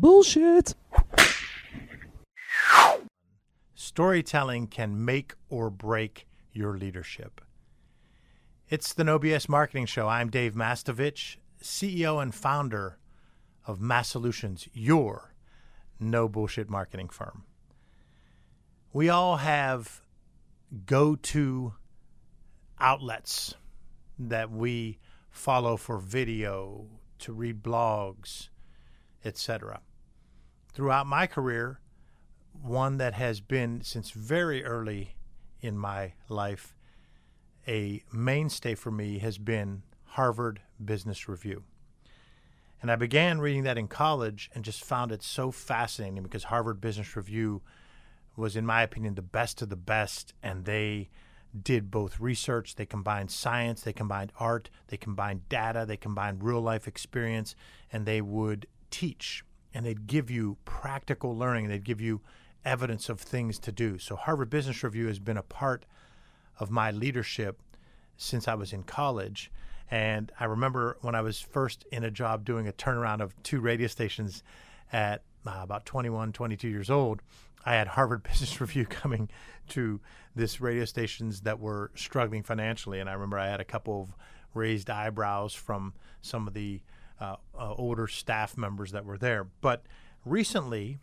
Bullshit. Storytelling can make or break your leadership. It's the No BS Marketing Show. I'm Dave Mastovich, CEO and founder of Mass Solutions, your no bullshit marketing firm. We all have go to outlets that we follow for video, to read blogs, etc. Throughout my career, one that has been since very early in my life a mainstay for me has been Harvard Business Review. And I began reading that in college and just found it so fascinating because Harvard Business Review was, in my opinion, the best of the best. And they did both research, they combined science, they combined art, they combined data, they combined real life experience, and they would teach and they'd give you practical learning. They'd give you evidence of things to do. So, Harvard Business Review has been a part of my leadership since I was in college. And I remember when I was first in a job doing a turnaround of two radio stations at uh, about 21, 22 years old, I had Harvard Business Review coming to this radio stations that were struggling financially. And I remember I had a couple of raised eyebrows from some of the uh, uh, older staff members that were there. But recently,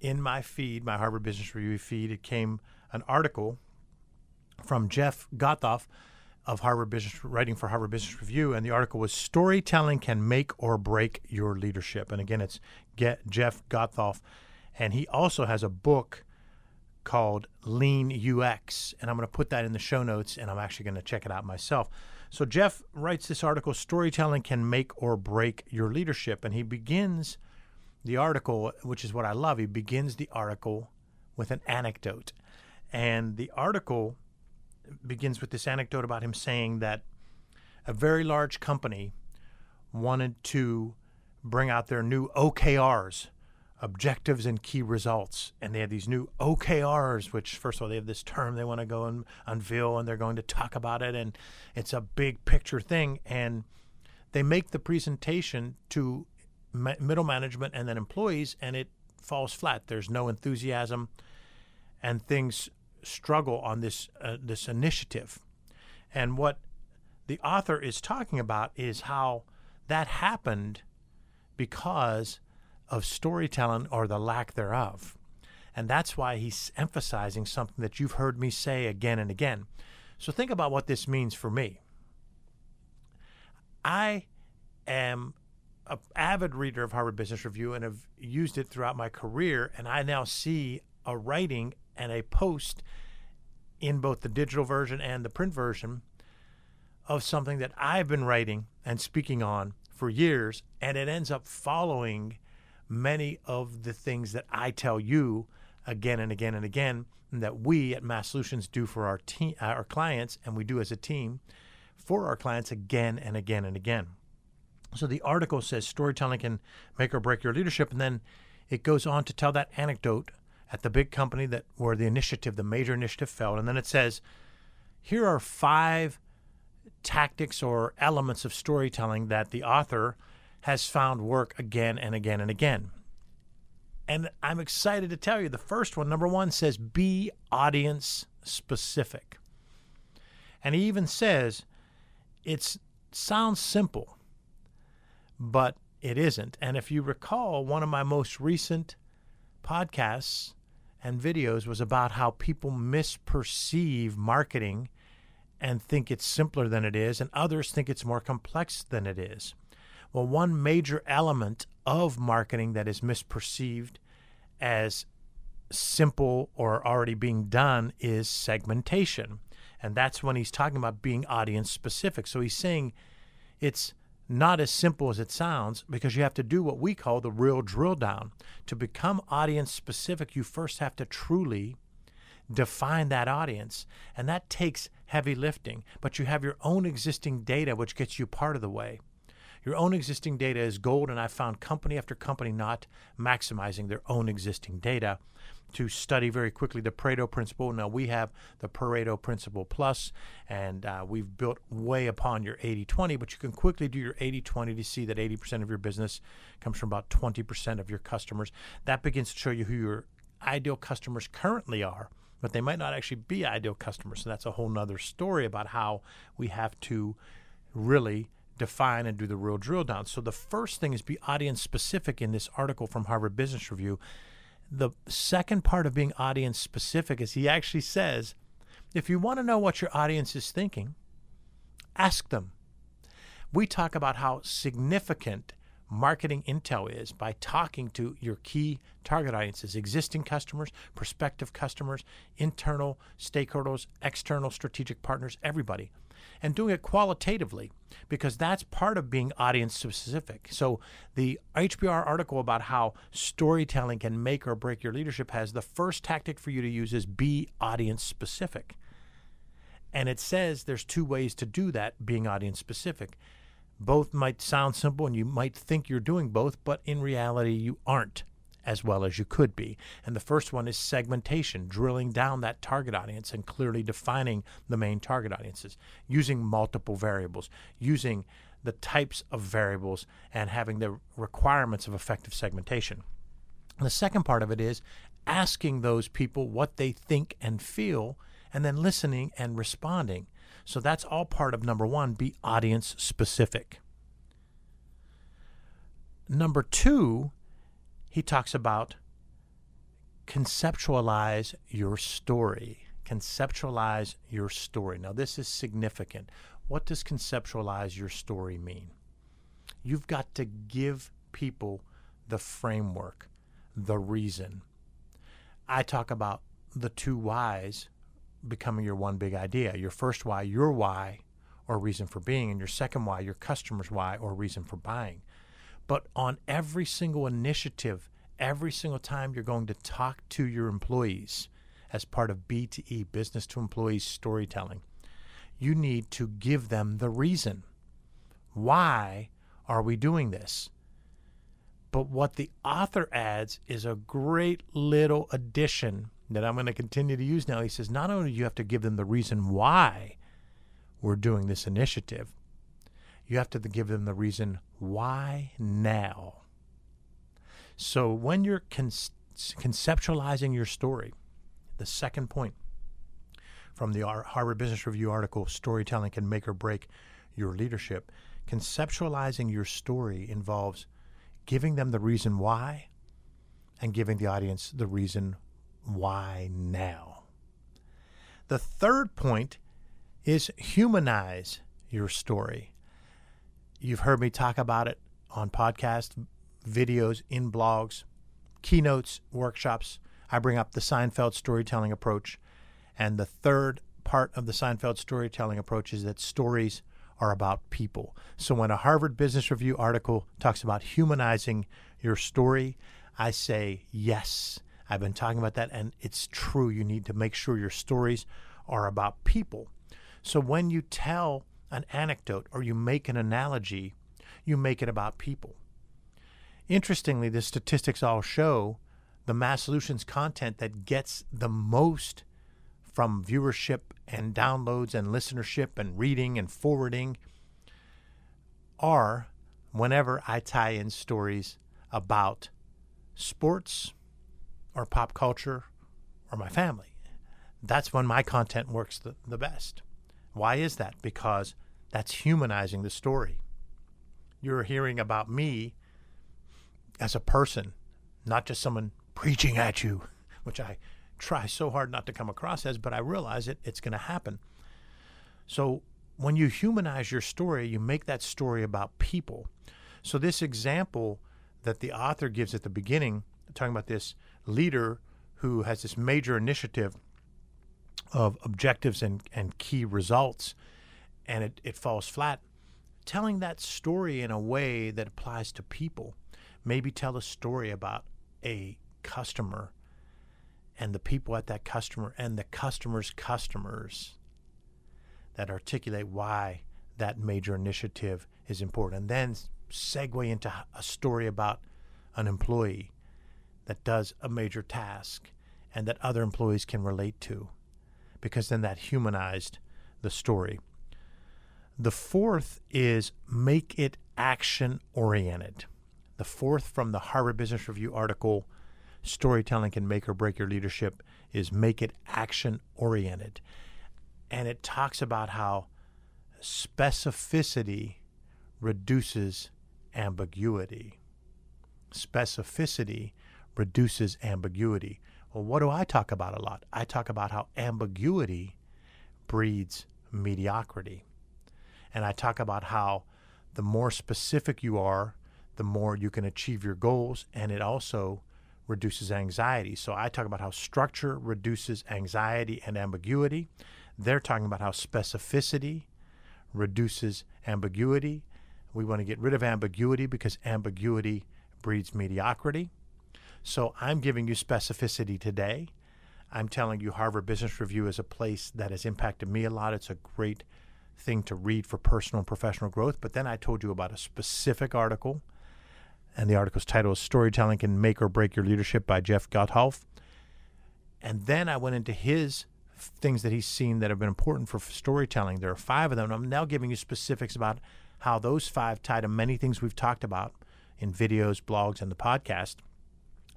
in my feed, my Harvard Business Review feed, it came an article from Jeff Gothelf of Harvard Business writing for Harvard Business Review, and the article was "Storytelling Can Make or Break Your Leadership." And again, it's get Jeff Gothelf, and he also has a book called Lean UX, and I'm going to put that in the show notes, and I'm actually going to check it out myself. So Jeff writes this article: "Storytelling Can Make or Break Your Leadership," and he begins the article, which is what I love. He begins the article with an anecdote, and the article begins with this anecdote about him saying that a very large company wanted to bring out their new OKRs, objectives and key results. And they have these new OKRs, which, first of all, they have this term they want to go and unveil and they're going to talk about it. And it's a big picture thing. And they make the presentation to middle management and then employees, and it falls flat. There's no enthusiasm, and things struggle on this uh, this initiative. And what the author is talking about is how that happened because of storytelling or the lack thereof. And that's why he's emphasizing something that you've heard me say again and again. So think about what this means for me. I am an avid reader of Harvard Business Review and have used it throughout my career, and I now see a writing and a post in both the digital version and the print version of something that I've been writing and speaking on for years, and it ends up following many of the things that I tell you again and again and again, and that we at Mass Solutions do for our team, uh, our clients, and we do as a team for our clients again and again and again. So the article says storytelling can make or break your leadership, and then it goes on to tell that anecdote at the big company that where the initiative, the major initiative failed. And then it says, here are five tactics or elements of storytelling that the author has found work again and again and again. And I'm excited to tell you the first one, number one, says be audience specific. And he even says it sounds simple, but it isn't. And if you recall, one of my most recent podcasts and videos was about how people misperceive marketing and think it's simpler than it is, and others think it's more complex than it is. Well, one major element of marketing that is misperceived as simple or already being done is segmentation. And that's when he's talking about being audience specific. So he's saying it's not as simple as it sounds because you have to do what we call the real drill down. To become audience specific, you first have to truly define that audience. And that takes heavy lifting, but you have your own existing data, which gets you part of the way. Your own existing data is gold, and I've found company after company not maximizing their own existing data to study very quickly the Pareto principle. Now, we have the Pareto principle plus, and uh, we've built way upon your 80 20, but you can quickly do your 80 20 to see that 80% of your business comes from about 20% of your customers. That begins to show you who your ideal customers currently are but they might not actually be ideal customers. So that's a whole nother story about how we have to really define and do the real drill down. So the first thing is be audience specific in this article from Harvard Business Review the second part of being audience specific is he actually says if you want to know what your audience is thinking, ask them. We talk about how significant marketing intel is by talking to your key target audiences, existing customers, prospective customers, internal stakeholders, external strategic partners, everybody and doing it qualitatively because that's part of being audience specific. So the HBR article about how storytelling can make or break your leadership has the first tactic for you to use is be audience specific. And it says there's two ways to do that being audience specific. Both might sound simple and you might think you're doing both, but in reality you aren't as well as you could be. And the first one is segmentation, drilling down that target audience and clearly defining the main target audiences, using multiple variables, using the types of variables, and having the requirements of effective segmentation. And the second part of it is asking those people what they think and feel, and then listening and responding. So that's all part of number one be audience specific. Number two he talks about conceptualize your story. Conceptualize your story. Now, this is significant. What does conceptualize your story mean? You've got to give people the framework, the reason. I talk about the two whys becoming your one big idea. Your first why, your why or reason for being, and your second why, your customer's why or reason for buying. But on every single initiative, every single time you're going to talk to your employees as part of B2E, business to employees storytelling, you need to give them the reason. Why are we doing this? But what the author adds is a great little addition that I'm going to continue to use now. He says, not only do you have to give them the reason why we're doing this initiative, you have to give them the reason why now. So when you're con- conceptualizing your story, the second point from the Harvard Business Review article, Storytelling Can Make or Break Your Leadership, conceptualizing your story involves giving them the reason why and giving the audience the reason why now. The third point is humanize your story. You've heard me talk about it on podcast videos, in blogs, keynotes, workshops. I bring up the Seinfeld storytelling approach. And the third part of the Seinfeld storytelling approach is that stories are about people. So when a Harvard Business Review article talks about humanizing your story, I say yes. I've been talking about that, and it's true. You need to make sure your stories are about people. So when you tell an anecdote or you make an analogy, you make it about people. Interestingly, the statistics all show the Mass Solutions content that gets the most from viewership and downloads and listenership and reading and forwarding are whenever I tie in stories about sports or pop culture or my family. That's when my content works the, the best. Why is that? Because that's humanizing the story. You're hearing about me as a person, not just someone preaching at you, which I try so hard not to come across as, but I realize it, it's going to happen. So when you humanize your story, you make that story about people. So this example that the author gives at the beginning, talking about this leader who has this major initiative of objectives and, and key results and it, it falls flat, telling that story in a way that applies to people. Maybe tell a story about a customer and the people at that customer and the customer's customers that articulate why that major initiative is important. And then segue into a story about an employee that does a major task and that other employees can relate to, because then that humanized the story. The fourth is make it action oriented. The fourth from the Harvard Business Review article, Storytelling Can Make or Break Your Leadership, is make it action oriented. And it talks about how specificity reduces ambiguity. Specificity reduces ambiguity. Well, what do I talk about a lot? I talk about how ambiguity breeds mediocrity. And I talk about how the more specific you are, the more you can achieve your goals, and it also reduces anxiety. So I talk about how structure reduces anxiety and ambiguity. They're talking about how specificity reduces ambiguity. We want to get rid of ambiguity because ambiguity breeds mediocrity. So I'm giving you specificity today. I'm telling you Harvard Business Review is a place that has impacted me a lot. It's a great thing to read for personal and professional growth. But then I told you about a specific article, and the article's title is Storytelling Can Make or Break Your Leadership by Jeff Gothelf. And then I went into his things that he's seen that have been important for storytelling. There are five of them. And I'm now giving you specifics about how those five tie to many things we've talked about in videos, blogs, and the podcast.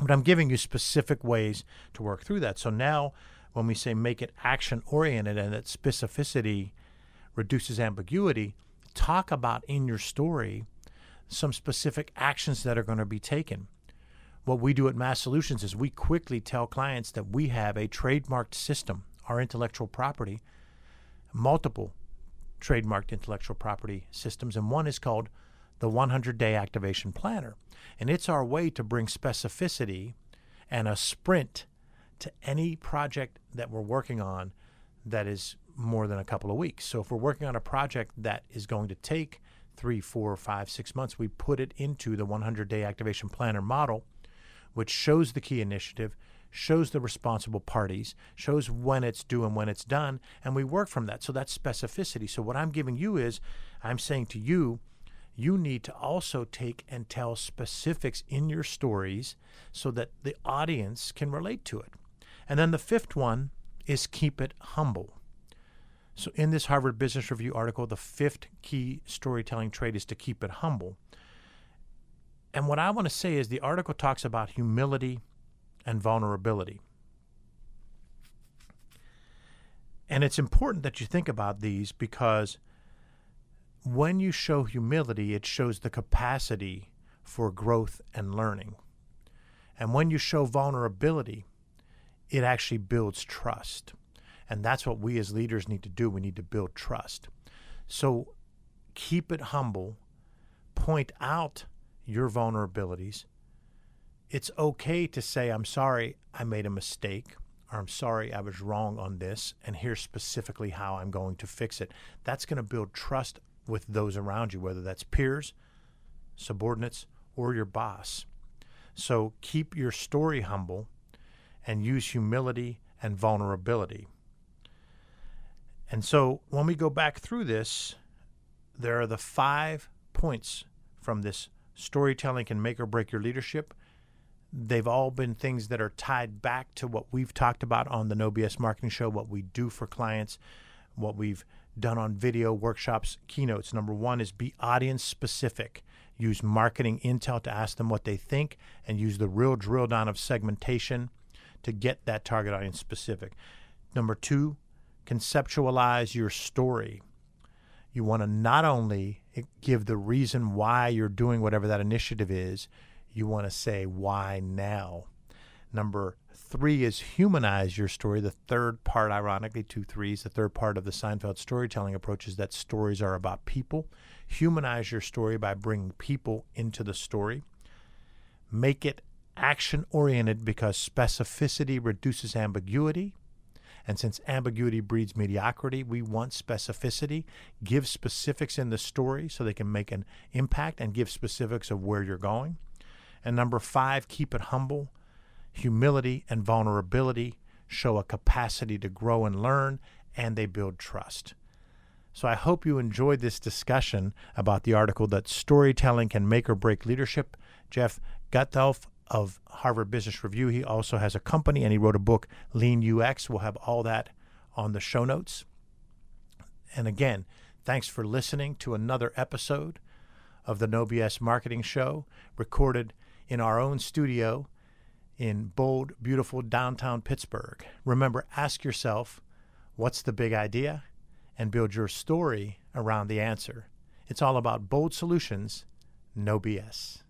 But I'm giving you specific ways to work through that. So now, when we say make it action oriented and that specificity reduces ambiguity, talk about in your story some specific actions that are going to be taken. What we do at Mass Solutions is we quickly tell clients that we have a trademarked system, our intellectual property, multiple trademarked intellectual property systems, and one is called the 100 Day Activation Planner. And it's our way to bring specificity and a sprint to any project that we're working on that is more than a couple of weeks. So if we're working on a project that is going to take three, four, five, six months, we put it into the 100 day activation planner model, which shows the key initiative, shows the responsible parties, shows when it's due and when it's done, and we work from that. So that's specificity. So what I'm giving you is I'm saying to you, you need to also take and tell specifics in your stories so that the audience can relate to it. And then the fifth one is keep it humble. So, in this Harvard Business Review article, the fifth key storytelling trait is to keep it humble. And what I want to say is the article talks about humility and vulnerability. And it's important that you think about these because when you show humility, it shows the capacity for growth and learning. And when you show vulnerability, it actually builds trust. And that's what we as leaders need to do. We need to build trust. So keep it humble, point out your vulnerabilities. It's okay to say, I'm sorry, I made a mistake, or I'm sorry, I was wrong on this, and here's specifically how I'm going to fix it. That's going to build trust with those around you, whether that's peers, subordinates, or your boss. So keep your story humble and use humility and vulnerability. And so when we go back through this, there are the five points from this storytelling can make or break your leadership. They've all been things that are tied back to what we've talked about on the No BS Marketing Show, what we do for clients, what we've done on video workshops, keynotes. Number one is be audience specific. Use marketing intel to ask them what they think and use the real drill down of segmentation to get that target audience specific. Number two, conceptualize your story. You want to not only give the reason why you're doing whatever that initiative is, you want to say why now. Number three is humanize your story. The third part, ironically, two threes, the third part of the Seinfeld storytelling approach is that stories are about people. Humanize your story by bringing people into the story. Make it action oriented because specificity reduces ambiguity. And since ambiguity breeds mediocrity, we want specificity. Give specifics in the story so they can make an impact and give specifics of where you're going. And number five, keep it humble. Humility and vulnerability show a capacity to grow and learn, and they build trust. So I hope you enjoyed this discussion about the article that storytelling can make or break leadership. Jeff Gothelf of Harvard Business Review, he also has a company and he wrote a book, Lean UX. We'll have all that on the show notes. And again, thanks for listening to another episode of the No BS Marketing Show, recorded in our own studio in bold, beautiful downtown Pittsburgh. Remember, ask yourself, what's the big idea? and build your story around the answer. It's all about bold solutions, no BS.